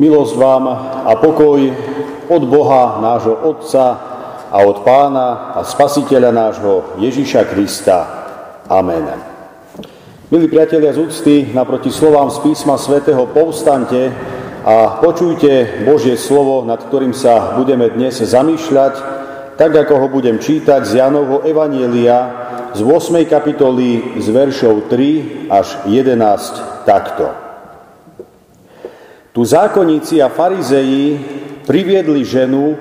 Milosť vám a pokoj od Boha, nášho Otca a od Pána a Spasiteľa nášho Ježiša Krista. Amen. Milí priatelia z úcty, naproti slovám z písma svätého povstante a počujte Božie slovo, nad ktorým sa budeme dnes zamýšľať, tak ako ho budem čítať z Janovho Evanielia z 8. kapitoly z veršov 3 až 11 takto. Tu zákonníci a farizeji priviedli ženu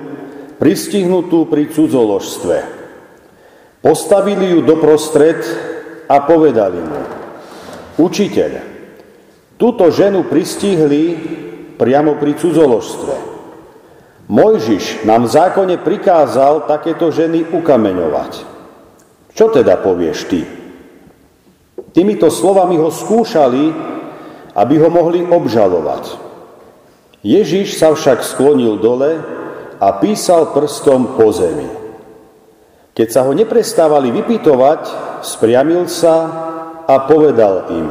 pristihnutú pri cudzoložstve. Postavili ju doprostred a povedali mu, učiteľ, túto ženu pristihli priamo pri cudzoložstve. Mojžiš nám v zákone prikázal takéto ženy ukameňovať. Čo teda povieš ty? Týmito slovami ho skúšali, aby ho mohli obžalovať. Ježiš sa však sklonil dole a písal prstom po zemi. Keď sa ho neprestávali vypytovať, spriamil sa a povedal im,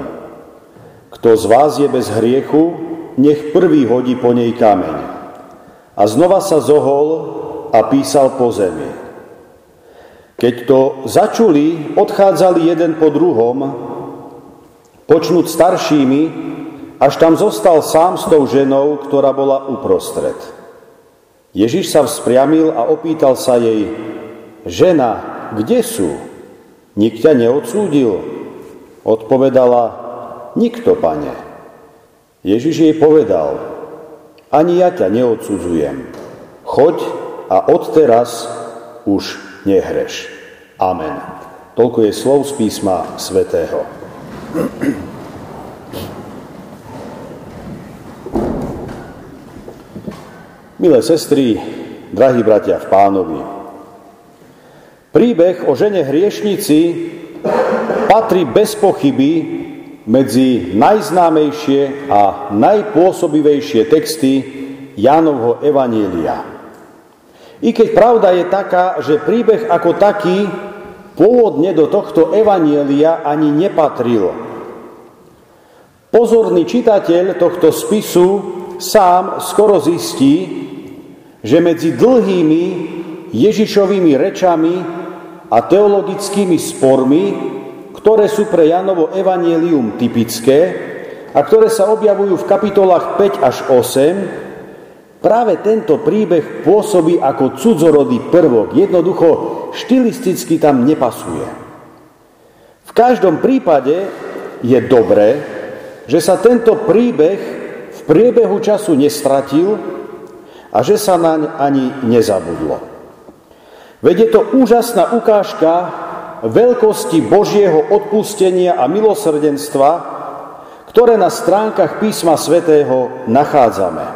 kto z vás je bez hriechu, nech prvý hodí po nej kameň. A znova sa zohol a písal po zemi. Keď to začuli, odchádzali jeden po druhom, počnúť staršími, až tam zostal sám s tou ženou, ktorá bola uprostred. Ježiš sa vzpriamil a opýtal sa jej, žena, kde sú? Nik ťa neodsúdil? Odpovedala, nikto, pane. Ježiš jej povedal, ani ja ťa neodsudzujem. Choď a odteraz už nehreš. Amen. Toľko je slov z písma svätého. Milé sestry, drahí bratia v pánovi, príbeh o žene hriešnici patrí bez pochyby medzi najznámejšie a najpôsobivejšie texty Jánovho Evanielia. I keď pravda je taká, že príbeh ako taký pôvodne do tohto Evanielia ani nepatril. Pozorný čitateľ tohto spisu sám skoro zistí, že medzi dlhými Ježišovými rečami a teologickými spormi, ktoré sú pre Janovo evanielium typické a ktoré sa objavujú v kapitolách 5 až 8, práve tento príbeh pôsobí ako cudzorodý prvok. Jednoducho štilisticky tam nepasuje. V každom prípade je dobré, že sa tento príbeh v priebehu času nestratil, a že sa naň ani nezabudlo. Veď je to úžasná ukážka veľkosti Božieho odpustenia a milosrdenstva, ktoré na stránkach písma svätého nachádzame.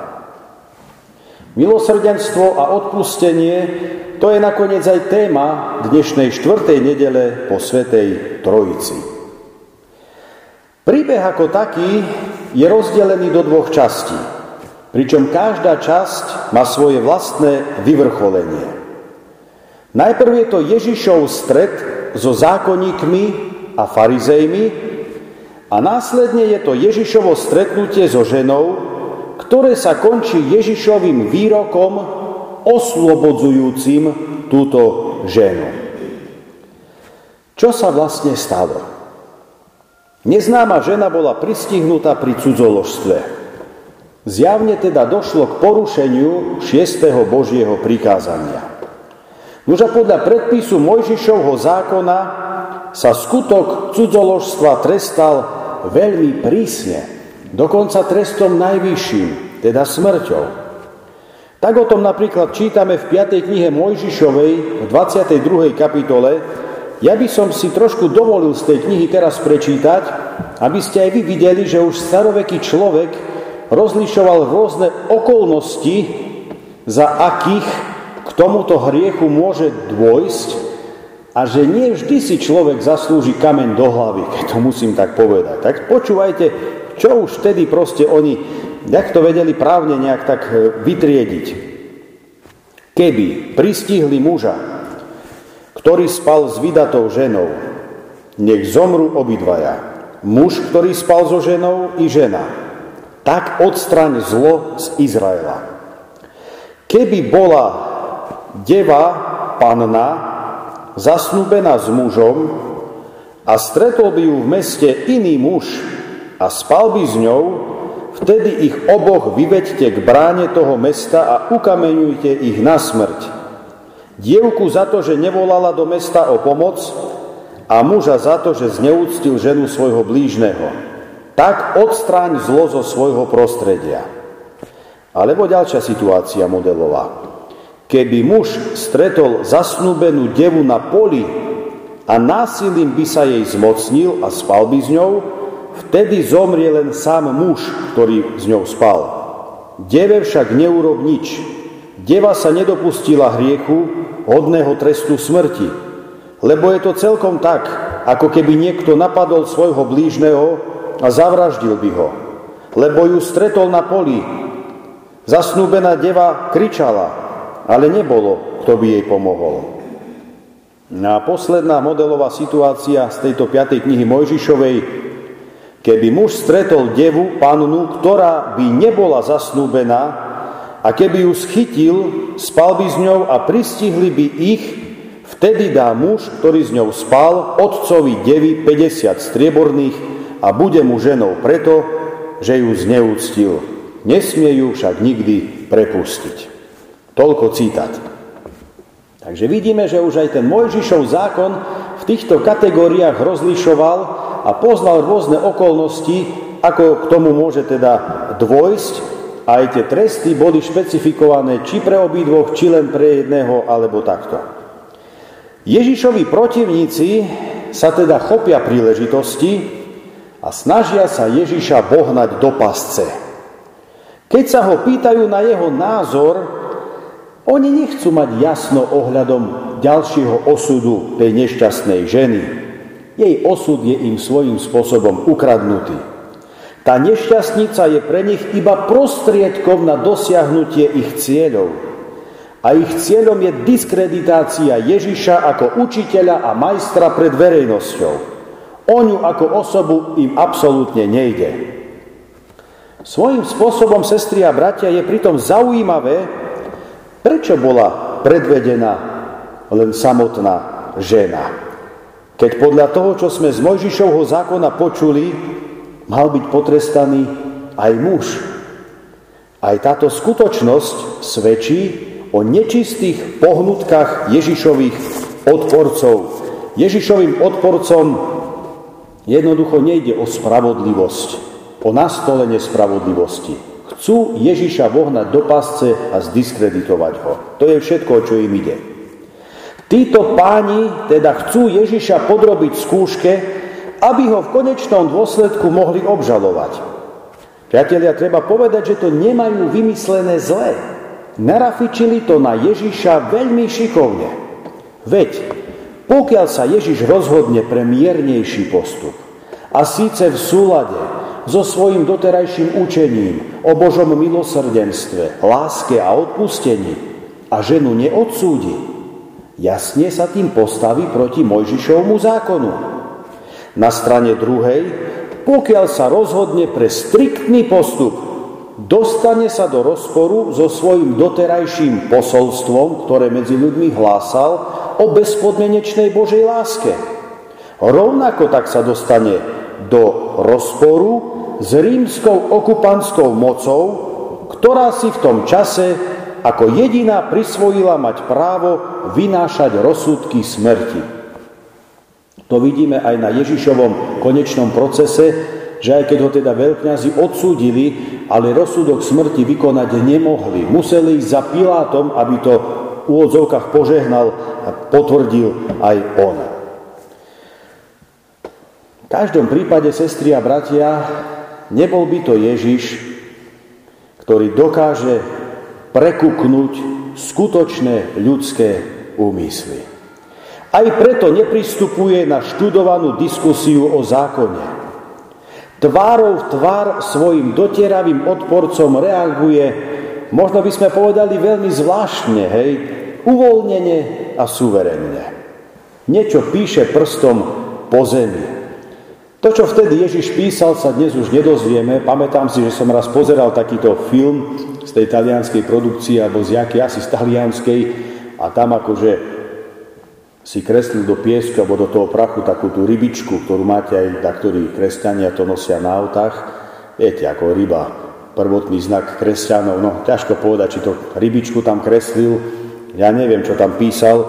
Milosrdenstvo a odpustenie to je nakoniec aj téma dnešnej štvrtej nedele po Svetej Trojici. Príbeh ako taký je rozdelený do dvoch častí pričom každá časť má svoje vlastné vyvrcholenie. Najprv je to Ježišov stred so zákonníkmi a farizejmi a následne je to Ježišovo stretnutie so ženou, ktoré sa končí Ježišovým výrokom oslobodzujúcim túto ženu. Čo sa vlastne stalo? Neznáma žena bola pristihnutá pri cudzoložstve. Zjavne teda došlo k porušeniu šiestého Božieho prikázania. Nož a podľa predpisu Mojžišovho zákona sa skutok cudzoložstva trestal veľmi prísne, dokonca trestom najvyšším, teda smrťou. Tak o tom napríklad čítame v 5. knihe Mojžišovej v 22. kapitole. Ja by som si trošku dovolil z tej knihy teraz prečítať, aby ste aj vy videli, že už staroveký človek rozlišoval rôzne okolnosti, za akých k tomuto hriechu môže dôjsť a že nie vždy si človek zaslúži kameň do hlavy, keď to musím tak povedať. Tak počúvajte, čo už vtedy proste oni, jak to vedeli právne nejak tak e, vytriediť. Keby pristihli muža, ktorý spal s vydatou ženou, nech zomru obidvaja. Muž, ktorý spal so ženou, i žena tak odstraň zlo z Izraela. Keby bola deva, panna, zasnúbená s mužom a stretol by ju v meste iný muž a spal by s ňou, vtedy ich oboch vyveďte k bráne toho mesta a ukameňujte ich na smrť. Dievku za to, že nevolala do mesta o pomoc a muža za to, že zneúctil ženu svojho blížneho tak odstráň zlo zo svojho prostredia. Alebo ďalšia situácia modelová. Keby muž stretol zasnúbenú devu na poli a násilím by sa jej zmocnil a spal by s ňou, vtedy zomrie len sám muž, ktorý s ňou spal. Deve však neurob nič. Deva sa nedopustila hriechu hodného trestu smrti, lebo je to celkom tak, ako keby niekto napadol svojho blížneho a zavraždil by ho, lebo ju stretol na poli. Zasnúbená deva kričala, ale nebolo, kto by jej pomohol. A posledná modelová situácia z tejto piatej knihy Mojžišovej, keby muž stretol devu, pannu, ktorá by nebola zasnúbená a keby ju schytil, spal by s ňou a pristihli by ich, vtedy dá muž, ktorý s ňou spal, otcovi devy 50 strieborných a bude mu ženou preto, že ju zneúctil. Nesmie ju však nikdy prepustiť. Toľko citát. Takže vidíme, že už aj ten Mojžišov zákon v týchto kategóriách rozlišoval a poznal rôzne okolnosti, ako k tomu môže teda dôjsť. Aj tie tresty boli špecifikované či pre obidvoch, či len pre jedného, alebo takto. Ježišovi protivníci sa teda chopia príležitosti, a snažia sa Ježiša bohnať do pasce. Keď sa ho pýtajú na jeho názor, oni nechcú mať jasno ohľadom ďalšieho osudu tej nešťastnej ženy. Jej osud je im svojím spôsobom ukradnutý. Tá nešťastnica je pre nich iba prostriedkom na dosiahnutie ich cieľov. A ich cieľom je diskreditácia Ježiša ako učiteľa a majstra pred verejnosťou. O ňu ako osobu im absolútne nejde. Svojím spôsobom, sestri a bratia, je pritom zaujímavé, prečo bola predvedená len samotná žena. Keď podľa toho, čo sme z Mojžišovho zákona počuli, mal byť potrestaný aj muž. Aj táto skutočnosť svedčí o nečistých pohnutkách Ježišových odporcov. Ježišovým odporcom Jednoducho nejde o spravodlivosť, o nastolenie spravodlivosti. Chcú Ježiša vohnať do pasce a zdiskreditovať ho. To je všetko, čo im ide. Títo páni teda chcú Ježiša podrobiť skúške, aby ho v konečnom dôsledku mohli obžalovať. Priatelia, treba povedať, že to nemajú vymyslené zlé. Narafičili to na Ježiša veľmi šikovne. Veď pokiaľ sa Ježiš rozhodne pre miernejší postup, a síce v súlade so svojím doterajším učením o Božom milosrdenstve, láske a odpustení a ženu neodsúdi, jasne sa tým postaví proti Mojžišovmu zákonu. Na strane druhej, pokiaľ sa rozhodne pre striktný postup, dostane sa do rozporu so svojím doterajším posolstvom, ktoré medzi ľuďmi hlásal o bezpodmienečnej Božej láske. Rovnako tak sa dostane do rozporu s rímskou okupantskou mocou, ktorá si v tom čase ako jediná prisvojila mať právo vynášať rozsudky smrti. To vidíme aj na Ježišovom konečnom procese, že aj keď ho teda veľkňazi odsúdili, ale rozsudok smrti vykonať nemohli. Museli ísť za Pilátom, aby to úvodzovkách požehnal a potvrdil aj on. V každom prípade, sestri a bratia, nebol by to Ježiš, ktorý dokáže prekuknúť skutočné ľudské úmysly. Aj preto nepristupuje na študovanú diskusiu o zákone. Tvárov v tvár svojim dotieravým odporcom reaguje možno by sme povedali veľmi zvláštne, hej, uvoľnene a suverenne. Niečo píše prstom po zemi. To, čo vtedy Ježiš písal, sa dnes už nedozvieme. Pamätám si, že som raz pozeral takýto film z tej talianskej produkcie, alebo z jaké asi z talianskej, a tam akože si kreslil do piesku alebo do toho prachu takú tú rybičku, ktorú máte aj, na ktorí kresťania to nosia na autách. Viete, ako ryba, prvotný znak kresťanov. No, ťažko povedať, či to rybičku tam kreslil. Ja neviem, čo tam písal.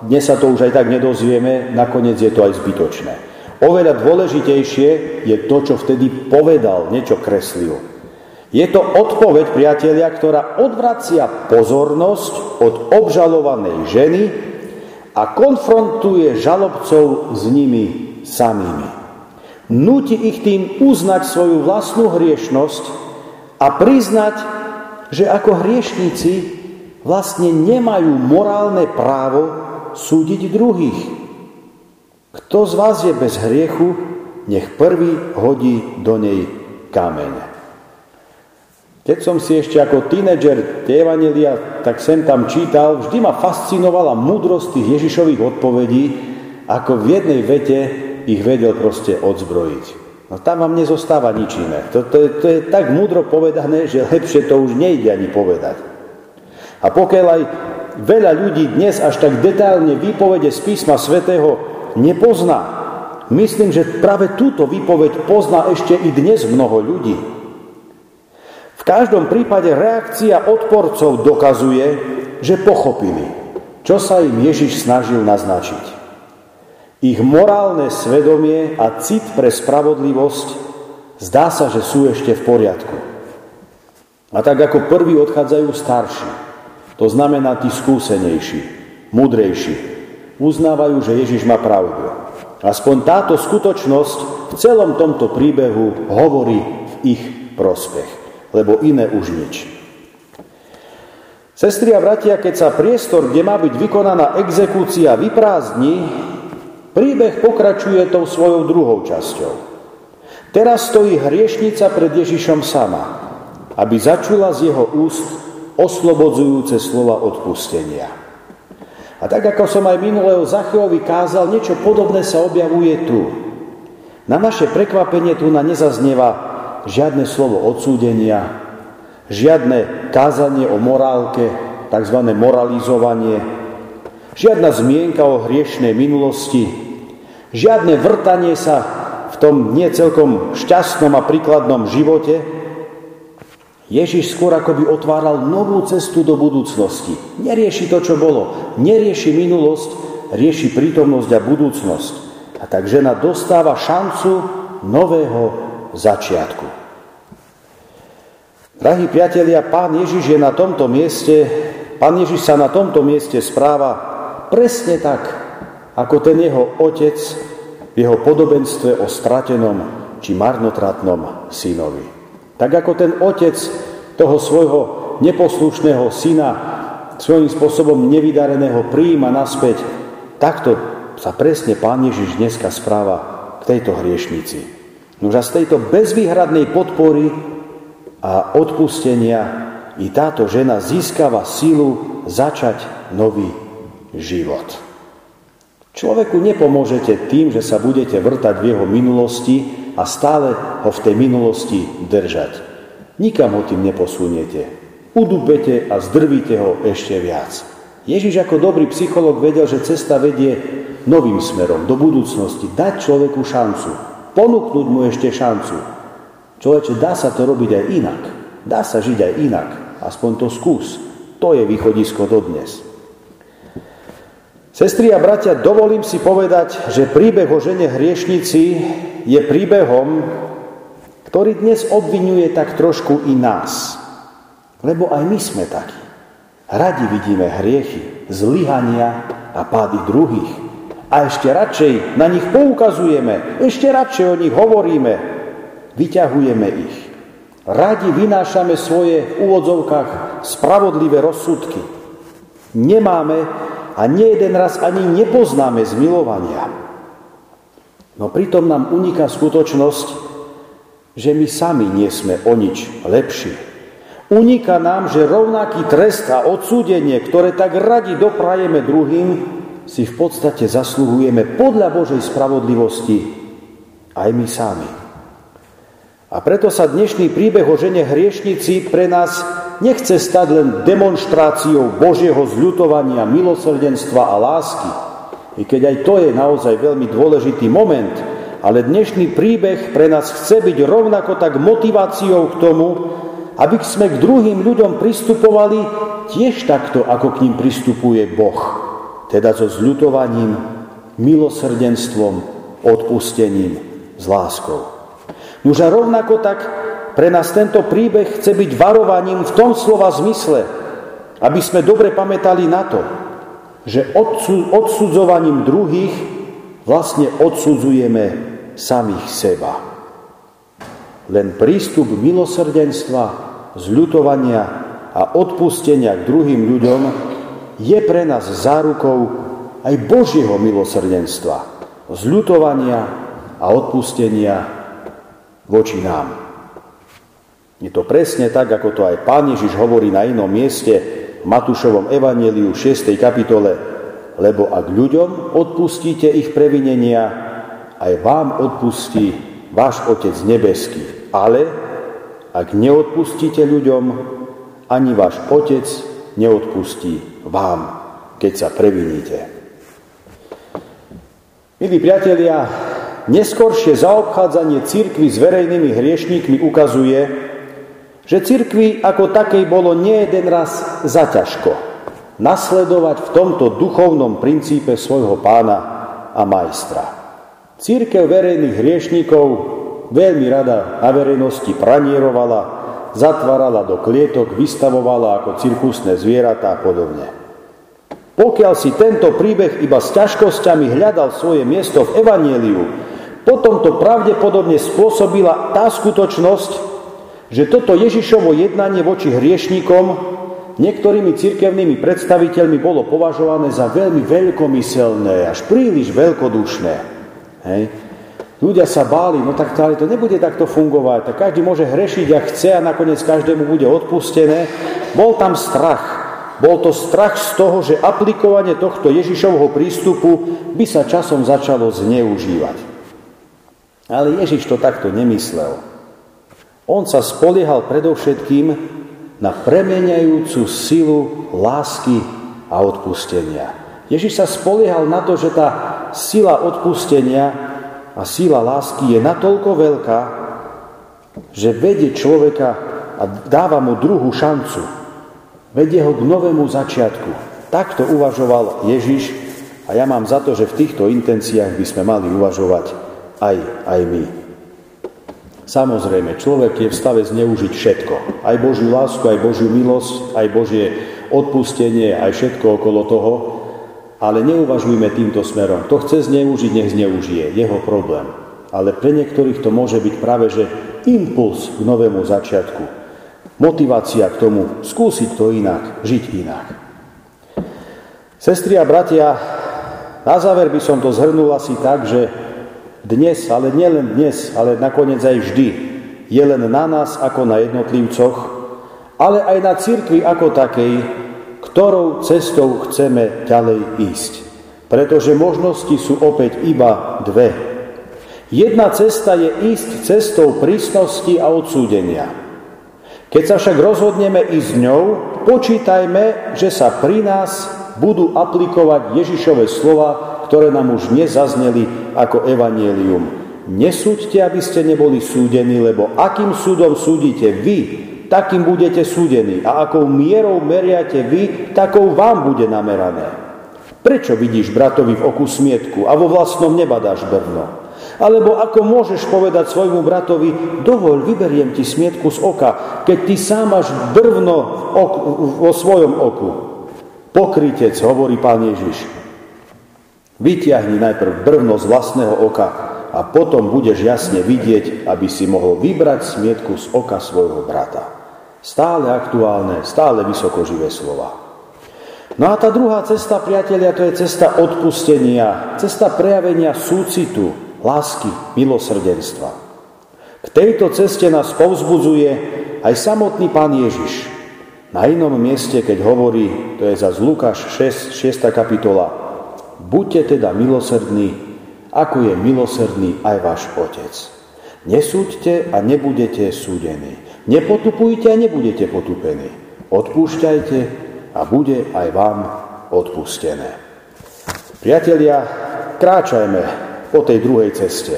Dnes sa to už aj tak nedozvieme, nakoniec je to aj zbytočné. Oveľa dôležitejšie je to, čo vtedy povedal, niečo kreslil. Je to odpoveď, priatelia, ktorá odvracia pozornosť od obžalovanej ženy a konfrontuje žalobcov s nimi samými. Núti ich tým uznať svoju vlastnú hriešnosť a priznať, že ako hriešníci vlastne nemajú morálne právo súdiť druhých. Kto z vás je bez hriechu, nech prvý hodí do nej kameň. Keď som si ešte ako tínedžer tie evanelia, tak sem tam čítal, vždy ma fascinovala múdrosť tých Ježišových odpovedí, ako v jednej vete ich vedel proste odzbrojiť. No tam vám nezostáva nič iné. To, to, je, to je tak múdro povedané, že lepšie to už nejde ani povedať. A pokiaľ aj veľa ľudí dnes až tak detálne výpovede z písma svätého nepozná. Myslím, že práve túto výpoveď pozná ešte i dnes mnoho ľudí. V každom prípade reakcia odporcov dokazuje, že pochopili, čo sa im Ježiš snažil naznačiť. Ich morálne svedomie a cit pre spravodlivosť zdá sa, že sú ešte v poriadku. A tak ako prví odchádzajú starší, to znamená tí skúsenejší, múdrejší, uznávajú, že Ježiš má pravdu. Aspoň táto skutočnosť v celom tomto príbehu hovorí v ich prospech, lebo iné už nič. Sestri a bratia, keď sa priestor, kde má byť vykonaná exekúcia, vyprázdni, príbeh pokračuje tou svojou druhou časťou. Teraz stojí hriešnica pred Ježišom sama, aby začula z jeho úst oslobodzujúce slova odpustenia. A tak ako som aj minulého Zacheovi kázal, niečo podobné sa objavuje tu. Na naše prekvapenie tu na nezaznieva žiadne slovo odsúdenia, žiadne kázanie o morálke, tzv. moralizovanie, žiadna zmienka o hriešnej minulosti, žiadne vrtanie sa v tom nie šťastnom a príkladnom živote, Ježiš skôr ako by otváral novú cestu do budúcnosti. Nerieši to, čo bolo. Nerieši minulosť, rieši prítomnosť a budúcnosť. A tak žena dostáva šancu nového začiatku. Drahí priatelia, pán Ježiš je na tomto mieste, pán Ježiš sa na tomto mieste správa presne tak, ako ten jeho otec v jeho podobenstve o stratenom či marnotratnom synovi. Tak ako ten otec toho svojho neposlušného syna svojím spôsobom nevydareného príjima naspäť, takto sa presne Pán Ježiš dneska správa k tejto hriešnici. Nož a z tejto bezvýhradnej podpory a odpustenia i táto žena získava silu začať nový život. Človeku nepomôžete tým, že sa budete vrtať v jeho minulosti, a stále ho v tej minulosti držať. Nikam ho tým neposuniete. Udubete a zdrvíte ho ešte viac. Ježiš ako dobrý psycholog vedel, že cesta vedie novým smerom, do budúcnosti. Dať človeku šancu. Ponúknuť mu ešte šancu. Človeče, dá sa to robiť aj inak. Dá sa žiť aj inak. Aspoň to skús. To je východisko dodnes. Sestri a bratia, dovolím si povedať, že príbeh o žene hriešnici je príbehom, ktorý dnes obvinuje tak trošku i nás. Lebo aj my sme takí. Radi vidíme hriechy, zlyhania a pády druhých. A ešte radšej na nich poukazujeme, ešte radšej o nich hovoríme, vyťahujeme ich. Radi vynášame svoje v úvodzovkách spravodlivé rozsudky. Nemáme a nie jeden raz ani nepoznáme zmilovania. No pritom nám uniká skutočnosť, že my sami nie sme o nič lepší. Uniká nám, že rovnaký trest a odsúdenie, ktoré tak radi doprajeme druhým, si v podstate zasluhujeme podľa Božej spravodlivosti aj my sami. A preto sa dnešný príbeh o žene hriešnici pre nás nechce stať len demonstráciou Božieho zľutovania, milosrdenstva a lásky. I keď aj to je naozaj veľmi dôležitý moment, ale dnešný príbeh pre nás chce byť rovnako tak motiváciou k tomu, aby sme k druhým ľuďom pristupovali tiež takto, ako k ním pristupuje Boh. Teda so zľutovaním, milosrdenstvom, odpustením, s láskou. Už a rovnako tak pre nás tento príbeh chce byť varovaním v tom slova zmysle, aby sme dobre pamätali na to, že odsudzovaním druhých vlastne odsudzujeme samých seba. Len prístup milosrdenstva, zľutovania a odpustenia k druhým ľuďom je pre nás zárukou aj Božieho milosrdenstva, zľutovania a odpustenia voči nám. Je to presne tak, ako to aj Pán Ježiš hovorí na inom mieste v Matúšovom evaneliu 6. kapitole. Lebo ak ľuďom odpustíte ich previnenia, aj vám odpustí váš Otec nebeský. Ale ak neodpustíte ľuďom, ani váš Otec neodpustí vám, keď sa previníte. Milí priatelia, Neskoršie zaobchádzanie cirkvy s verejnými hriešníkmi ukazuje, že cirkvi ako takej bolo nie jeden raz zaťažko nasledovať v tomto duchovnom princípe svojho pána a majstra. Církev verejných hriešníkov veľmi rada na verejnosti pranierovala, zatvárala do klietok, vystavovala ako cirkusné zvieratá a podobne. Pokiaľ si tento príbeh iba s ťažkosťami hľadal svoje miesto v Evanieliu, potom to pravdepodobne spôsobila tá skutočnosť, že toto Ježišovo jednanie voči hriešníkom niektorými cirkevnými predstaviteľmi bolo považované za veľmi veľkomyselné, až príliš veľkodušné. Hej. Ľudia sa báli, no tak to nebude takto fungovať, tak každý môže hrešiť, ak chce a nakoniec každému bude odpustené. Bol tam strach. Bol to strach z toho, že aplikovanie tohto Ježišovho prístupu by sa časom začalo zneužívať. Ale Ježiš to takto nemyslel. On sa spoliehal predovšetkým na premeniajúcu silu lásky a odpustenia. Ježiš sa spoliehal na to, že tá sila odpustenia a sila lásky je natoľko veľká, že vedie človeka a dáva mu druhú šancu. Vedie ho k novému začiatku. Takto uvažoval Ježiš a ja mám za to, že v týchto intenciách by sme mali uvažovať aj, aj my. Samozrejme, človek je v stave zneužiť všetko. Aj Božiu lásku, aj Božiu milosť, aj Božie odpustenie, aj všetko okolo toho, ale neuvažujme týmto smerom. Kto chce zneužiť, nech zneužije. Jeho problém. Ale pre niektorých to môže byť práve, že impuls k novému začiatku. Motivácia k tomu skúsiť to inak, žiť inak. Sestri a bratia, na záver by som to zhrnul asi tak, že dnes, ale nielen dnes, ale nakoniec aj vždy, je len na nás ako na jednotlivcoch, ale aj na cirkvi ako takej, ktorou cestou chceme ďalej ísť. Pretože možnosti sú opäť iba dve. Jedna cesta je ísť cestou prísnosti a odsúdenia. Keď sa však rozhodneme ísť ňou, počítajme, že sa pri nás budú aplikovať Ježišove slova, ktoré nám už nezazneli ako evanielium. Nesúďte, aby ste neboli súdení, lebo akým súdom súdite vy, takým budete súdení. A akou mierou meriate vy, takou vám bude namerané. Prečo vidíš bratovi v oku smietku a vo vlastnom nebadáš brvno? Alebo ako môžeš povedať svojmu bratovi, dovoľ, vyberiem ti smietku z oka, keď ty sám máš brvno vo svojom oku. Pokrytec, hovorí pán Ježiš. Vytiahni najprv brvno z vlastného oka a potom budeš jasne vidieť, aby si mohol vybrať smietku z oka svojho brata. Stále aktuálne, stále vysokoživé slova. No a tá druhá cesta, priatelia, to je cesta odpustenia, cesta prejavenia súcitu, lásky, milosrdenstva. K tejto ceste nás povzbudzuje aj samotný pán Ježiš. Na inom mieste, keď hovorí, to je za Lukáš 6, 6. kapitola, Buďte teda milosrdní, ako je milosrdný aj váš Otec. Nesúďte a nebudete súdení. Nepotupujte a nebudete potupení. Odpúšťajte a bude aj vám odpustené. Priatelia, kráčajme po tej druhej ceste,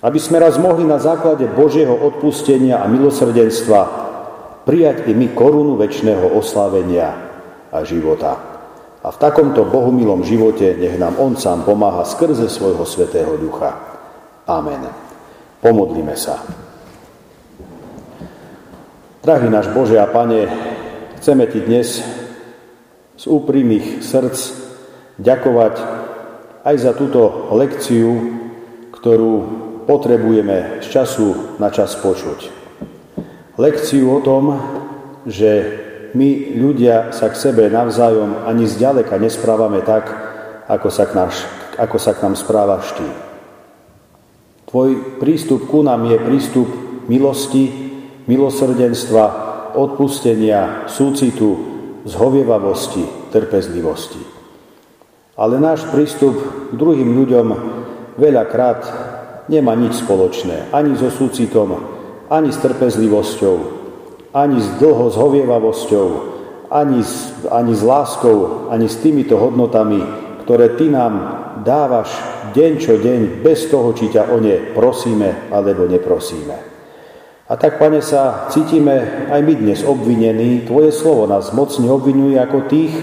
aby sme raz mohli na základe Božieho odpustenia a milosrdenstva prijať i my korunu väčšného oslávenia a života. A v takomto bohumilom živote nech nám On sám pomáha skrze svojho svetého ducha. Amen. Pomodlíme sa. Drahý náš Bože a Pane, chceme Ti dnes z úprimných srdc ďakovať aj za túto lekciu, ktorú potrebujeme z času na čas počuť. Lekciu o tom, že my ľudia sa k sebe navzájom ani zďaleka nesprávame tak, ako sa k, náš, ako sa k nám správaš ty. Tvoj prístup ku nám je prístup milosti, milosrdenstva, odpustenia, súcitu, zhovievavosti, trpezlivosti. Ale náš prístup k druhým ľuďom veľakrát nemá nič spoločné ani so súcitom, ani s trpezlivosťou, ani s dlho zhovievavosťou, ani s, ani s láskou, ani s týmito hodnotami, ktoré Ty nám dávaš deň čo deň, bez toho, či ťa o ne prosíme alebo neprosíme. A tak, Pane, sa cítime aj my dnes obvinení. Tvoje slovo nás mocne obvinuje ako tých,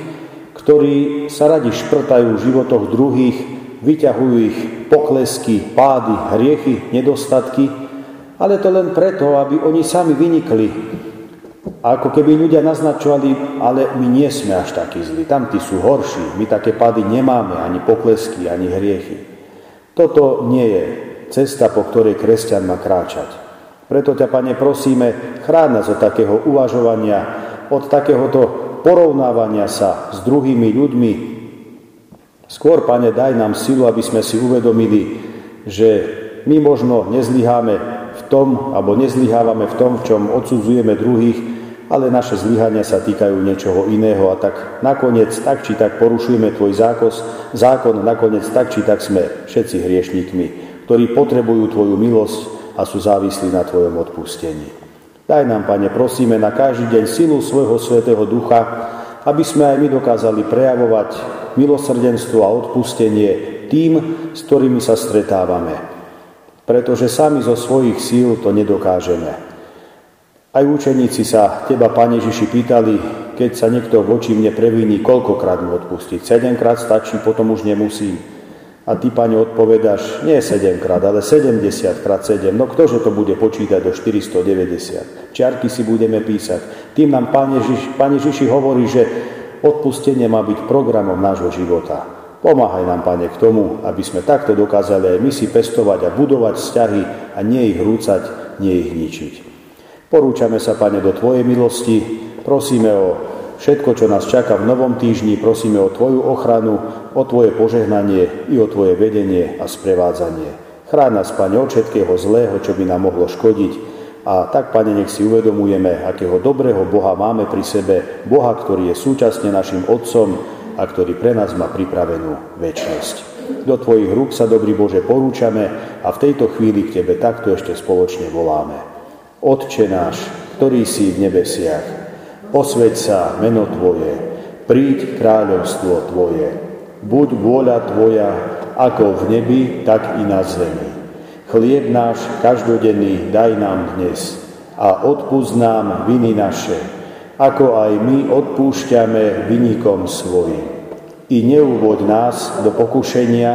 ktorí sa radi šprtajú v životoch druhých, vyťahujú ich poklesky, pády, hriechy, nedostatky, ale to len preto, aby oni sami vynikli ako keby ľudia naznačovali, ale my nie sme až takí zlí, tamtí sú horší, my také pady nemáme, ani poklesky, ani hriechy. Toto nie je cesta, po ktorej kresťan má kráčať. Preto ťa, Pane, prosíme, chráň nás od takého uvažovania, od takéhoto porovnávania sa s druhými ľuďmi. Skôr, Pane, daj nám silu, aby sme si uvedomili, že my možno nezlyháme v tom, alebo nezlyhávame v tom, v čom odsudzujeme druhých, ale naše zlyhania sa týkajú niečoho iného a tak nakoniec tak či tak porušujeme tvoj zákos, zákon, nakoniec tak či tak sme všetci hriešníkmi, ktorí potrebujú tvoju milosť a sú závislí na tvojom odpustení. Daj nám, Pane, prosíme na každý deň silu svojho svetého ducha, aby sme aj my dokázali prejavovať milosrdenstvo a odpustenie tým, s ktorými sa stretávame. Pretože sami zo svojich síl to nedokážeme. Aj učeníci sa teba, Pane Ježiši, pýtali, keď sa niekto voči mne previní, koľkokrát mu odpustiť. Sedemkrát stačí, potom už nemusím. A ty, Pane, odpovedáš, nie sedemkrát, ale 70 krát 7. No ktože to bude počítať do 490? Čiarky si budeme písať. Tým nám Pane Ježiši, hovorí, že odpustenie má byť programom nášho života. Pomáhaj nám, Pane, k tomu, aby sme takto dokázali aj my si pestovať a budovať vzťahy a nie ich rúcať, nie ich ničiť. Porúčame sa, Pane, do Tvojej milosti, prosíme o všetko, čo nás čaká v novom týždni, prosíme o Tvoju ochranu, o Tvoje požehnanie i o Tvoje vedenie a sprevádzanie. Chráň nás, Pane, od všetkého zlého, čo by nám mohlo škodiť. A tak, Pane, nech si uvedomujeme, akého dobrého Boha máme pri sebe, Boha, ktorý je súčasne našim Otcom a ktorý pre nás má pripravenú väčnosť. Do Tvojich rúk sa, dobrý Bože, porúčame a v tejto chvíli k Tebe takto ešte spoločne voláme. Otče náš, ktorý si v nebesiach, posveď sa meno Tvoje, príď kráľovstvo Tvoje, buď vôľa Tvoja, ako v nebi, tak i na zemi. Chlieb náš každodenný daj nám dnes a odpúsť nám viny naše, ako aj my odpúšťame vynikom svojim. I neuvoď nás do pokušenia,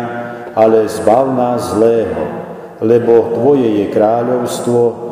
ale zbav nás zlého, lebo Tvoje je kráľovstvo,